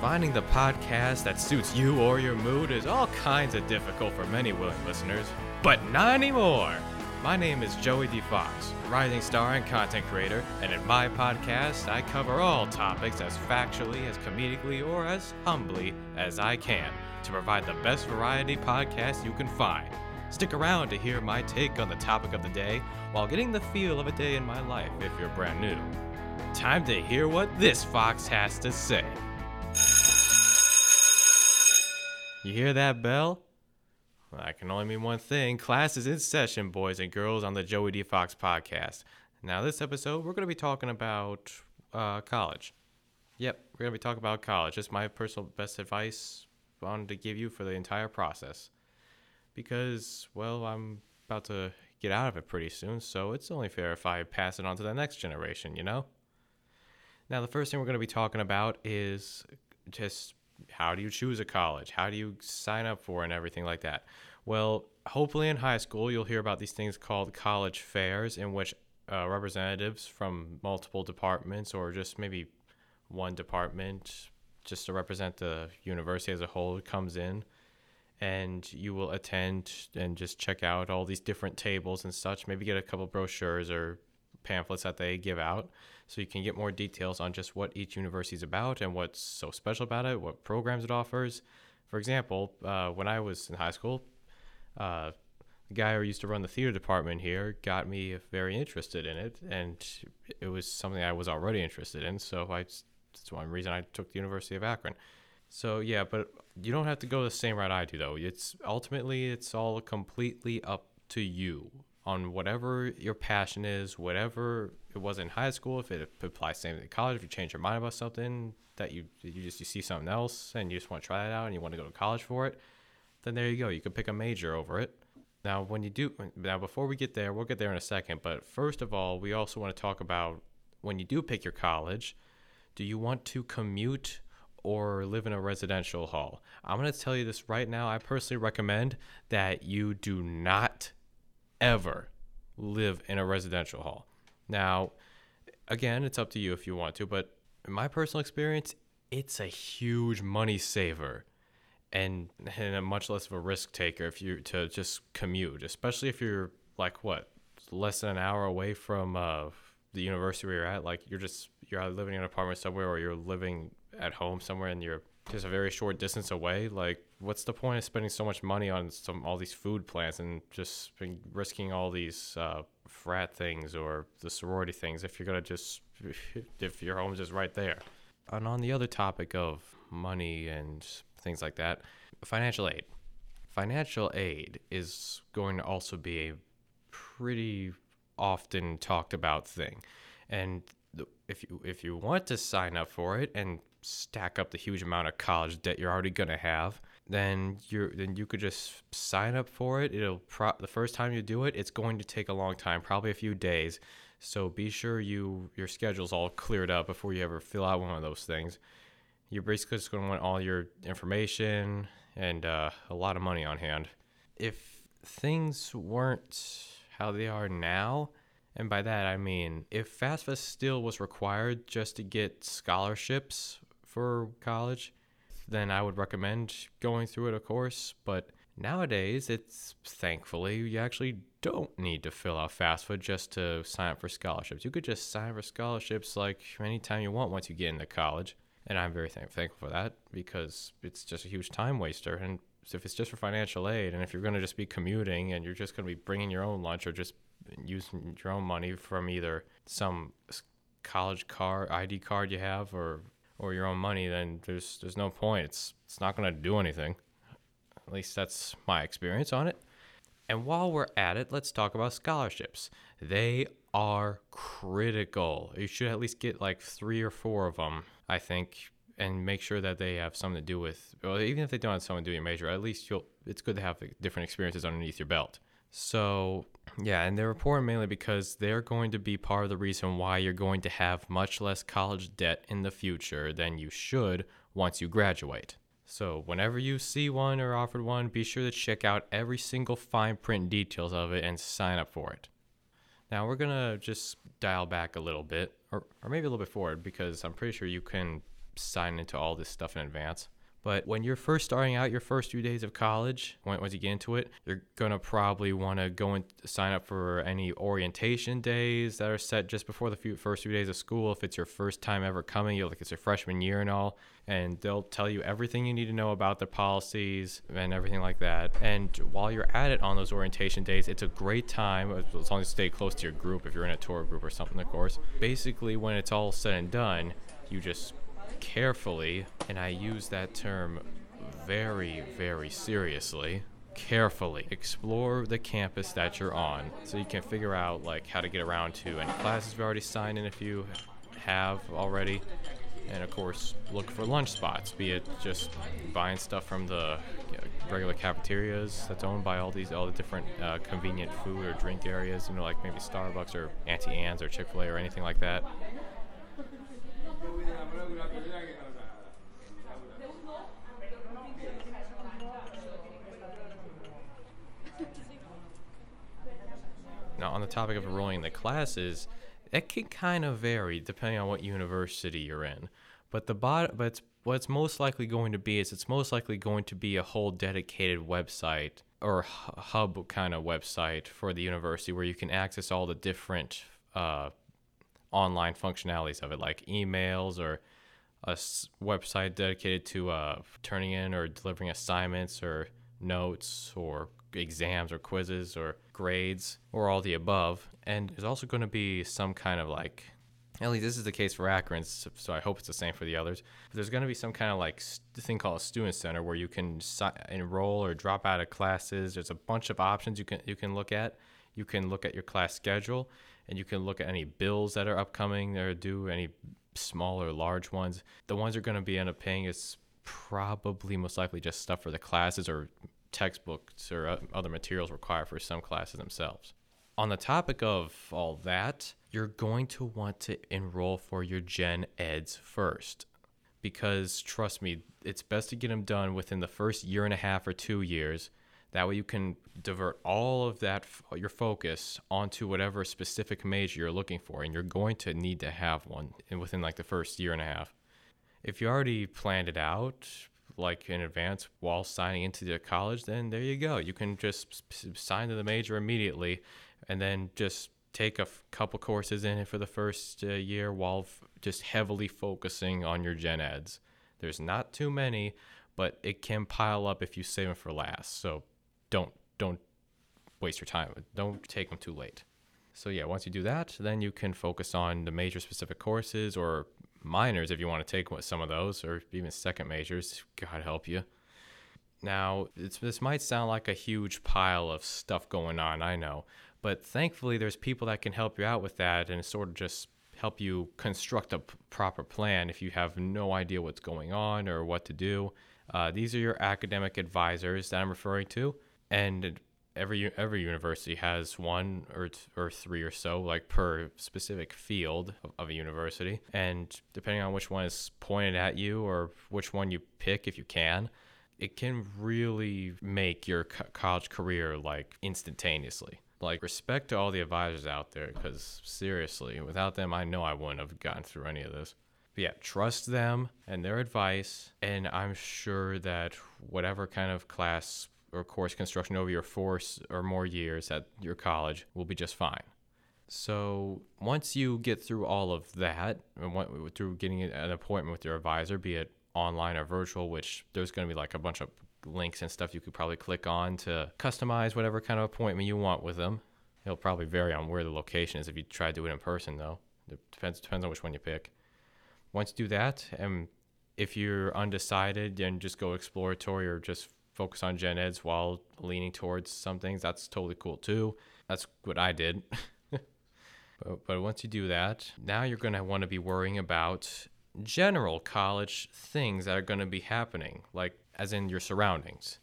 Finding the podcast that suits you or your mood is all kinds of difficult for many willing listeners, but not anymore. My name is Joey D. Fox, rising star and content creator, and in my podcast, I cover all topics as factually, as comedically, or as humbly as I can to provide the best variety podcast you can find. Stick around to hear my take on the topic of the day while getting the feel of a day in my life if you're brand new. Time to hear what this fox has to say. You hear that bell? Well, that can only mean one thing. Class is in session, boys and girls, on the Joey D. Fox podcast. Now, this episode, we're going to be talking about uh, college. Yep, we're going to be talking about college. Just my personal best advice I wanted to give you for the entire process. Because, well, I'm about to get out of it pretty soon, so it's only fair if I pass it on to the next generation, you know? Now, the first thing we're going to be talking about is just how do you choose a college? How do you sign up for and everything like that? Well, hopefully in high school, you'll hear about these things called college fairs, in which uh, representatives from multiple departments or just maybe one department, just to represent the university as a whole, comes in and you will attend and just check out all these different tables and such. Maybe get a couple brochures or pamphlets that they give out so you can get more details on just what each university is about and what's so special about it, what programs it offers. For example, uh, when I was in high school, uh, the guy who used to run the theater department here got me very interested in it, and it was something I was already interested in. So I, that's one reason I took the University of Akron. So yeah, but you don't have to go the same route I do though. It's ultimately it's all completely up to you on whatever your passion is, whatever it was in high school, if it applies same to college, if you change your mind about something that you you just you see something else and you just want to try it out and you want to go to college for it, then there you go. You can pick a major over it. Now, when you do now before we get there, we'll get there in a second, but first of all, we also want to talk about when you do pick your college, do you want to commute or live in a residential hall. I'm going to tell you this right now. I personally recommend that you do not ever live in a residential hall. Now, again, it's up to you if you want to, but in my personal experience, it's a huge money saver and, and a much less of a risk taker if you to just commute, especially if you're like what less than an hour away from uh, the university where you're at. Like you're just you're living in an apartment somewhere, or you're living at home somewhere, and you're just a very short distance away. Like, what's the point of spending so much money on some all these food plants and just risking all these uh, frat things or the sorority things if you're gonna just if your home's just right there? And on the other topic of money and things like that, financial aid. Financial aid is going to also be a pretty often talked about thing. And if you if you want to sign up for it and stack up the huge amount of college debt you're already gonna have, then you're then you could just sign up for it. It'll pro- the first time you do it, it's going to take a long time, probably a few days. So be sure you your schedule's all cleared up before you ever fill out one of those things. You're basically just going to want all your information and uh, a lot of money on hand. If things weren't how they are now, and by that I mean if FAFSA still was required just to get scholarships for college, then I would recommend going through it, of course. But nowadays, it's thankfully you actually don't need to fill out FAFSA just to sign up for scholarships. You could just sign up for scholarships like anytime you want once you get into college. And I'm very th- thankful for that because it's just a huge time waster. And if it's just for financial aid, and if you're going to just be commuting and you're just going to be bringing your own lunch or just using your own money from either some college card ID card you have or or your own money, then there's there's no point. It's it's not going to do anything. At least that's my experience on it. And while we're at it, let's talk about scholarships. They are critical. You should at least get like three or four of them, I think, and make sure that they have something to do with. Well, even if they don't have something to do with your major, at least you'll. It's good to have different experiences underneath your belt. So yeah, and they're important mainly because they're going to be part of the reason why you're going to have much less college debt in the future than you should once you graduate. So, whenever you see one or offered one, be sure to check out every single fine print details of it and sign up for it. Now, we're going to just dial back a little bit, or, or maybe a little bit forward, because I'm pretty sure you can sign into all this stuff in advance. But when you're first starting out your first few days of college, once you get into it, you're going to probably want to go and sign up for any orientation days that are set just before the few, first few days of school. If it's your first time ever coming, you're like it's your freshman year and all, and they'll tell you everything you need to know about the policies and everything like that. And while you're at it on those orientation days, it's a great time as long as you stay close to your group if you're in a tour group or something, of course. Basically, when it's all said and done, you just carefully, and I use that term very, very seriously, carefully. Explore the campus that you're on so you can figure out like how to get around to any classes you've already signed in if you have already. And of course look for lunch spots be it just buying stuff from the you know, regular cafeterias that's owned by all these all the different uh, convenient food or drink areas you know like maybe starbucks or auntie anne's or chick-fil-a or anything like that Now, on the topic of enrolling in the classes, it can kind of vary depending on what university you're in. But the bot, but what's most likely going to be is it's most likely going to be a whole dedicated website or hub kind of website for the university where you can access all the different uh, online functionalities of it, like emails or a website dedicated to uh, turning in or delivering assignments or notes or exams or quizzes or grades or all the above. And there's also going to be some kind of like, at least this is the case for Akron, so I hope it's the same for the others. But there's going to be some kind of like st- thing called a student center where you can si- enroll or drop out of classes. There's a bunch of options you can you can look at. You can look at your class schedule, and you can look at any bills that are upcoming that are due, any small or large ones. The ones you're going to be end up paying is probably most likely just stuff for the classes or textbooks or uh, other materials required for some classes themselves. On the topic of all that, you're going to want to enroll for your gen eds first. Because trust me, it's best to get them done within the first year and a half or two years. That way, you can divert all of that, your focus, onto whatever specific major you're looking for. And you're going to need to have one within like the first year and a half. If you already planned it out, like in advance while signing into the college, then there you go. You can just sign to the major immediately, and then just take a f- couple courses in it for the first uh, year while f- just heavily focusing on your gen eds. There's not too many, but it can pile up if you save them for last. So don't don't waste your time. Don't take them too late. So yeah, once you do that, then you can focus on the major specific courses or minors if you want to take some of those, or even second majors. God help you. Now, this might sound like a huge pile of stuff going on, I know, but thankfully there's people that can help you out with that and sort of just help you construct a p- proper plan if you have no idea what's going on or what to do. Uh, these are your academic advisors that I'm referring to, and every every university has one or or three or so like per specific field of, of, a university. And depending on which one is pointed at you or which one you pick if you can it can really make your co- college career like instantaneously. Like respect to all the advisors out there because seriously without them i know i wouldn't have gotten through any of this. But yeah trust them and their advice. And i'm sure that whatever kind of class or course construction over your four or more years at your college will be just fine. So once you get through all of that, through getting an appointment with your advisor, be it online or virtual, which there's going to be like a bunch of links and stuff you could probably click on to customize whatever kind of appointment you want with them. It'll probably vary on where the location is if you try to do it in person, though. It depends depends on which one you pick. Once you do that, and if you're undecided, then just go exploratory or just focus on gen eds while leaning towards some things. That's totally cool too. That's what I did. but, but once you do that, now you're going to want to be worrying about general college things that are going to be happening, like as in your surroundings.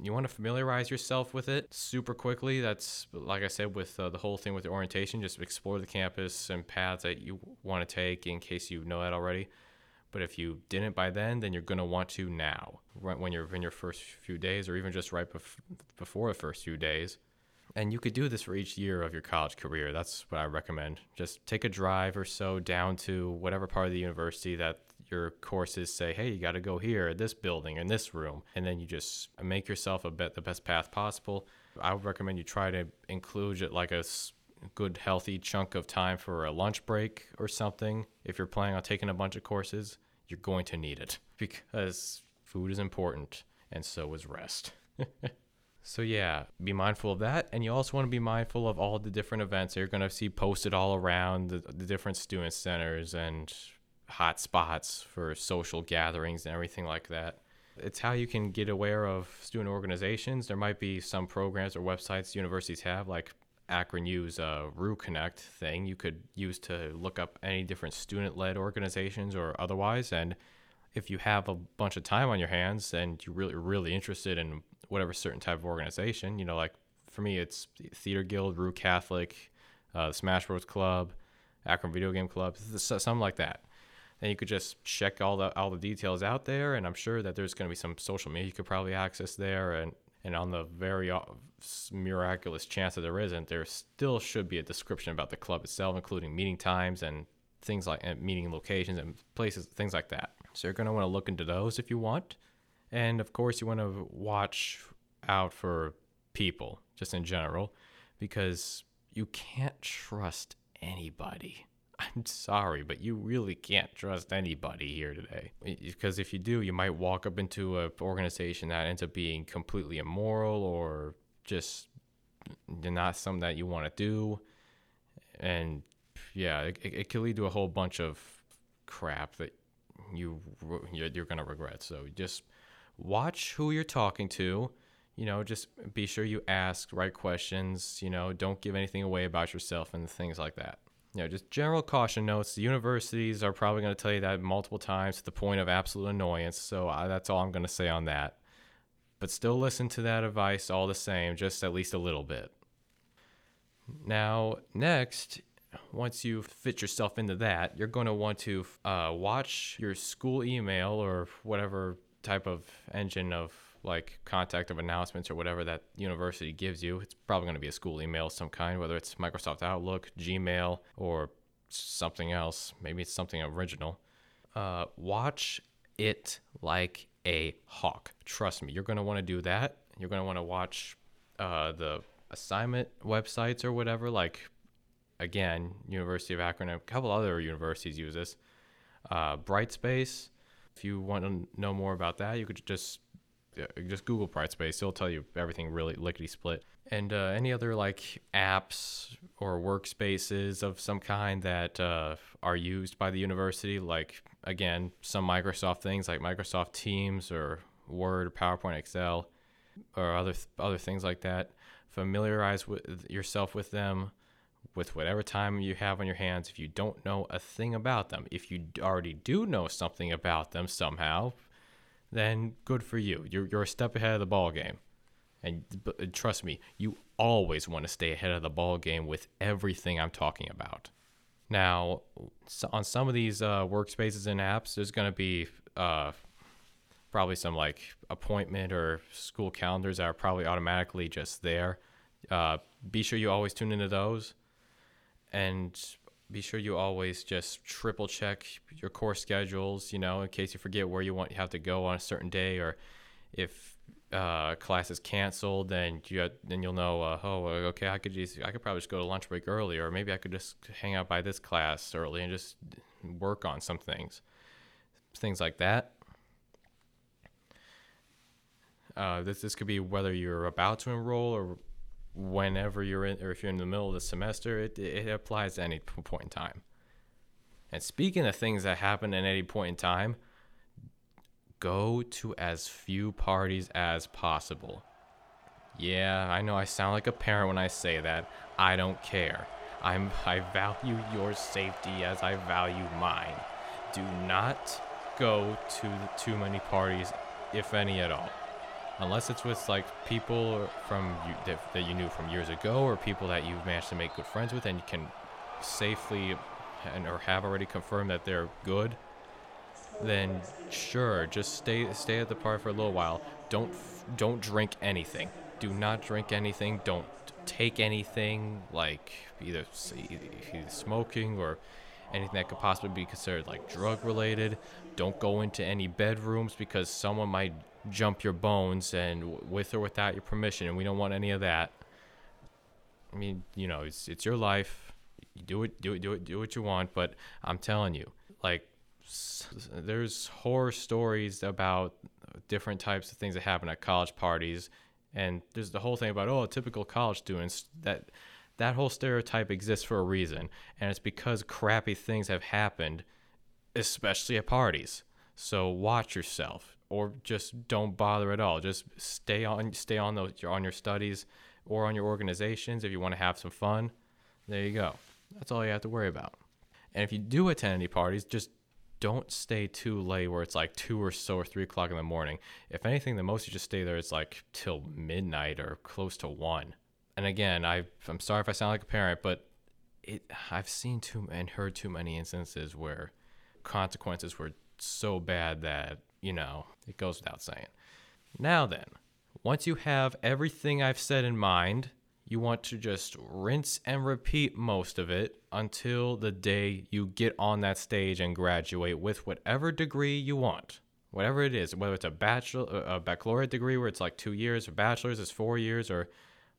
You want to familiarize yourself with it super quickly. That's, like I said, with uh, the whole thing with the orientation, just explore the campus and paths that you want to take in case you know that already. But if you didn't by then, then you're going to want to now, right when you're in your first few days, or even just right bef- before the first few days. And you could do this for each year of your college career. That's what I recommend. Just take a drive or so down to whatever part of the university that your courses say, hey, you got to go here, this building, in this room, and then you just make yourself a bit the best path possible. I would recommend you try to include it like a good healthy chunk of time for a lunch break or something. If you're planning on taking a bunch of courses, you're going to need it because food is important and so is rest. so yeah, be mindful of that, and you also want to be mindful of all the different events that you're going to see posted all around the, the different student centers and hot spots for social gatherings and everything like that. It's how you can get aware of student organizations. There might be some programs or websites universities have, like Akron U's uh, RU Connect thing. You could use to look up any different student-led organizations or otherwise, and if you have a bunch of time on your hands and you're really really interested in whatever certain type of organization, you know, like for me it's Theater Guild, RU Catholic, uh, Smash Bros Club, Akron Video Game Club, something like that. And you could just check all the all the details out there, and I'm sure that there's going to be some social media you could probably access there, and and on the very miraculous chance that there isn't, there still should be a description about the club itself, including meeting times and things like and meeting locations and places, things like that. So you're going to want to look into those if you want. And of course, you want to watch out for people just in general because you can't trust anybody. I'm sorry, but you really can't trust anybody here today. Because if you do, you might walk up into an organization that ends up being completely immoral or just mm, not something that you want to do. And yeah, it, it could lead to a whole bunch of crap that you you're, you're going to regret. So just watch who you're talking to. You know, just be sure you ask right questions. You know, don't give anything away about yourself and things like that. You know, just general caution notes. The universities are probably going to tell you that multiple times to the point of absolute annoyance. So I, that's all I'm going to say on that. But still listen to that advice all the same, just at least a little bit. Now, next, once you fit yourself into that, you're going to want to uh, watch your school email or whatever type of engine of like contact of announcements or whatever that university gives you. It's probably going to be a school email of some kind, whether it's Microsoft Outlook, Gmail, or something else. Maybe it's something original. Uh, watch it like a hawk. Trust me, you're going to want to do that. You're going to want to watch uh, the assignment websites or whatever, like again, University of Akron, a couple other universities use this. Uh, Brightspace. If you want to know more about that, you could just just Google Brightspace. It'll tell you everything really lickety split. And uh, any other like apps or workspaces of some kind that uh, are used by the university, like again, some Microsoft things like Microsoft Teams or Word, PowerPoint, Excel, or other other things like that. Familiarize with yourself with them with whatever time you have on your hands if you don't know a thing about them. If you already do know something about them somehow, then good for you. You're, you're a step ahead of the ball game. And trust me, you always want to stay ahead of the ball game with everything I'm talking about. Now, on some of these uh, workspaces and apps, there's going to be uh, probably some like appointment or school calendars that are probably automatically just there. Uh, be sure you always tune into those and be sure you always just triple check your course schedules, you know, in case you forget where you want you have to go on a certain day or if uh, class is canceled, then you then you'll know. Uh, oh, okay, I could just I could probably just go to lunch break early, or maybe I could just hang out by this class early and just work on some things, things like that. Uh, this this could be whether you're about to enroll or whenever you're in, or if you're in the middle of the semester, it, it applies to any point in time. And speaking of things that happen at any point in time, go to as few parties as possible. Yeah, I know I sound like a parent when I say that. I don't care. I'm I value your safety as I value mine. Do not go to too many parties if any at all unless it's with like people from you, that, that you knew from years ago or people that you've managed to make good friends with and you can safely and or have already confirmed that they're good then sure just stay stay at the park for a little while. Don't don't drink anything. Do not drink anything. Don't take anything like either, either smoking or anything that could possibly be considered like drug related. Don't go into any bedrooms because someone might jump your bones and with or without your permission, and we don't want any of that. I mean, you know, it's it's your life. You do it, do it, do it, do what you want. But I'm telling you, like, there's horror stories about different types of things that happen at college parties, and there's the whole thing about oh, typical college students that that whole stereotype exists for a reason, and it's because crappy things have happened, especially at parties. So watch yourself, or just don't bother at all. Just stay on, stay on those, on your studies or on your organizations if you want to have some fun. There you go. That's all you have to worry about. And if you do attend any parties, just don't stay too late where it's like two or so or three o'clock in the morning. If anything, the most you just stay there is like till midnight or close to one and again, I I'm sorry if I sound like a parent, but it I've seen too and heard too many instances where consequences were so bad that you know it goes without saying. Now then, once you have everything I've said in mind, you want to just rinse and repeat most of it until the day you get on that stage and graduate with whatever degree you want. Whatever it is, whether it's a bachelor, a baccalaureate degree where it's like two years, or bachelor's is four years, or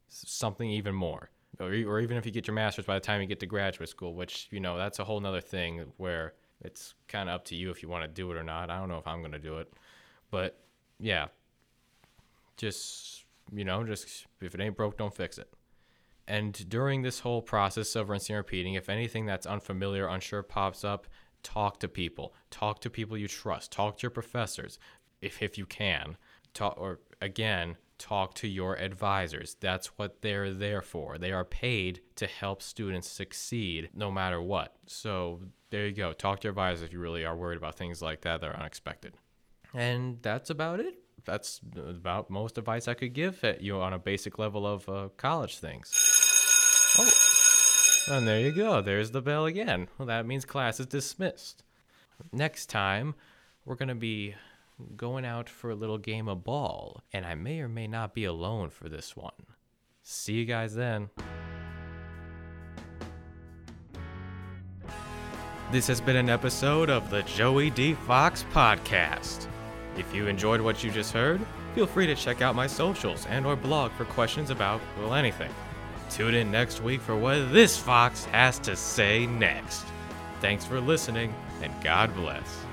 something even more. Or, or even if you get your master's by the time you get to graduate school, which, you know, that's a whole nother thing where it's kind of up to you if you want to do it or not. I don't know if I'm going to do it. But yeah, just, you know, just if it ain't broke, don't fix it. And during this whole process of rinsing and repeating, if anything that's unfamiliar, unsure pops up, talk to people. Talk to people you trust. Talk to your professors if, if you can. Talk, or again, talk to your advisors. That's what they're there for. They are paid to help students succeed no matter what. So there you go. Talk to your advisors if you really are worried about things like that that are unexpected. And that's about it. That's about most advice I could give at you on a basic level of uh, college things. Oh, and there you go. There's the bell again. Well, that means class is dismissed. Next time, we're going to be going out for a little game of ball, and I may or may not be alone for this one. See you guys then. This has been an episode of the Joey D. Fox Podcast. If you enjoyed what you just heard, feel free to check out my socials and or blog for questions about, well, anything. Tune in next week for what this fox has to say next. Thanks for listening, and God bless.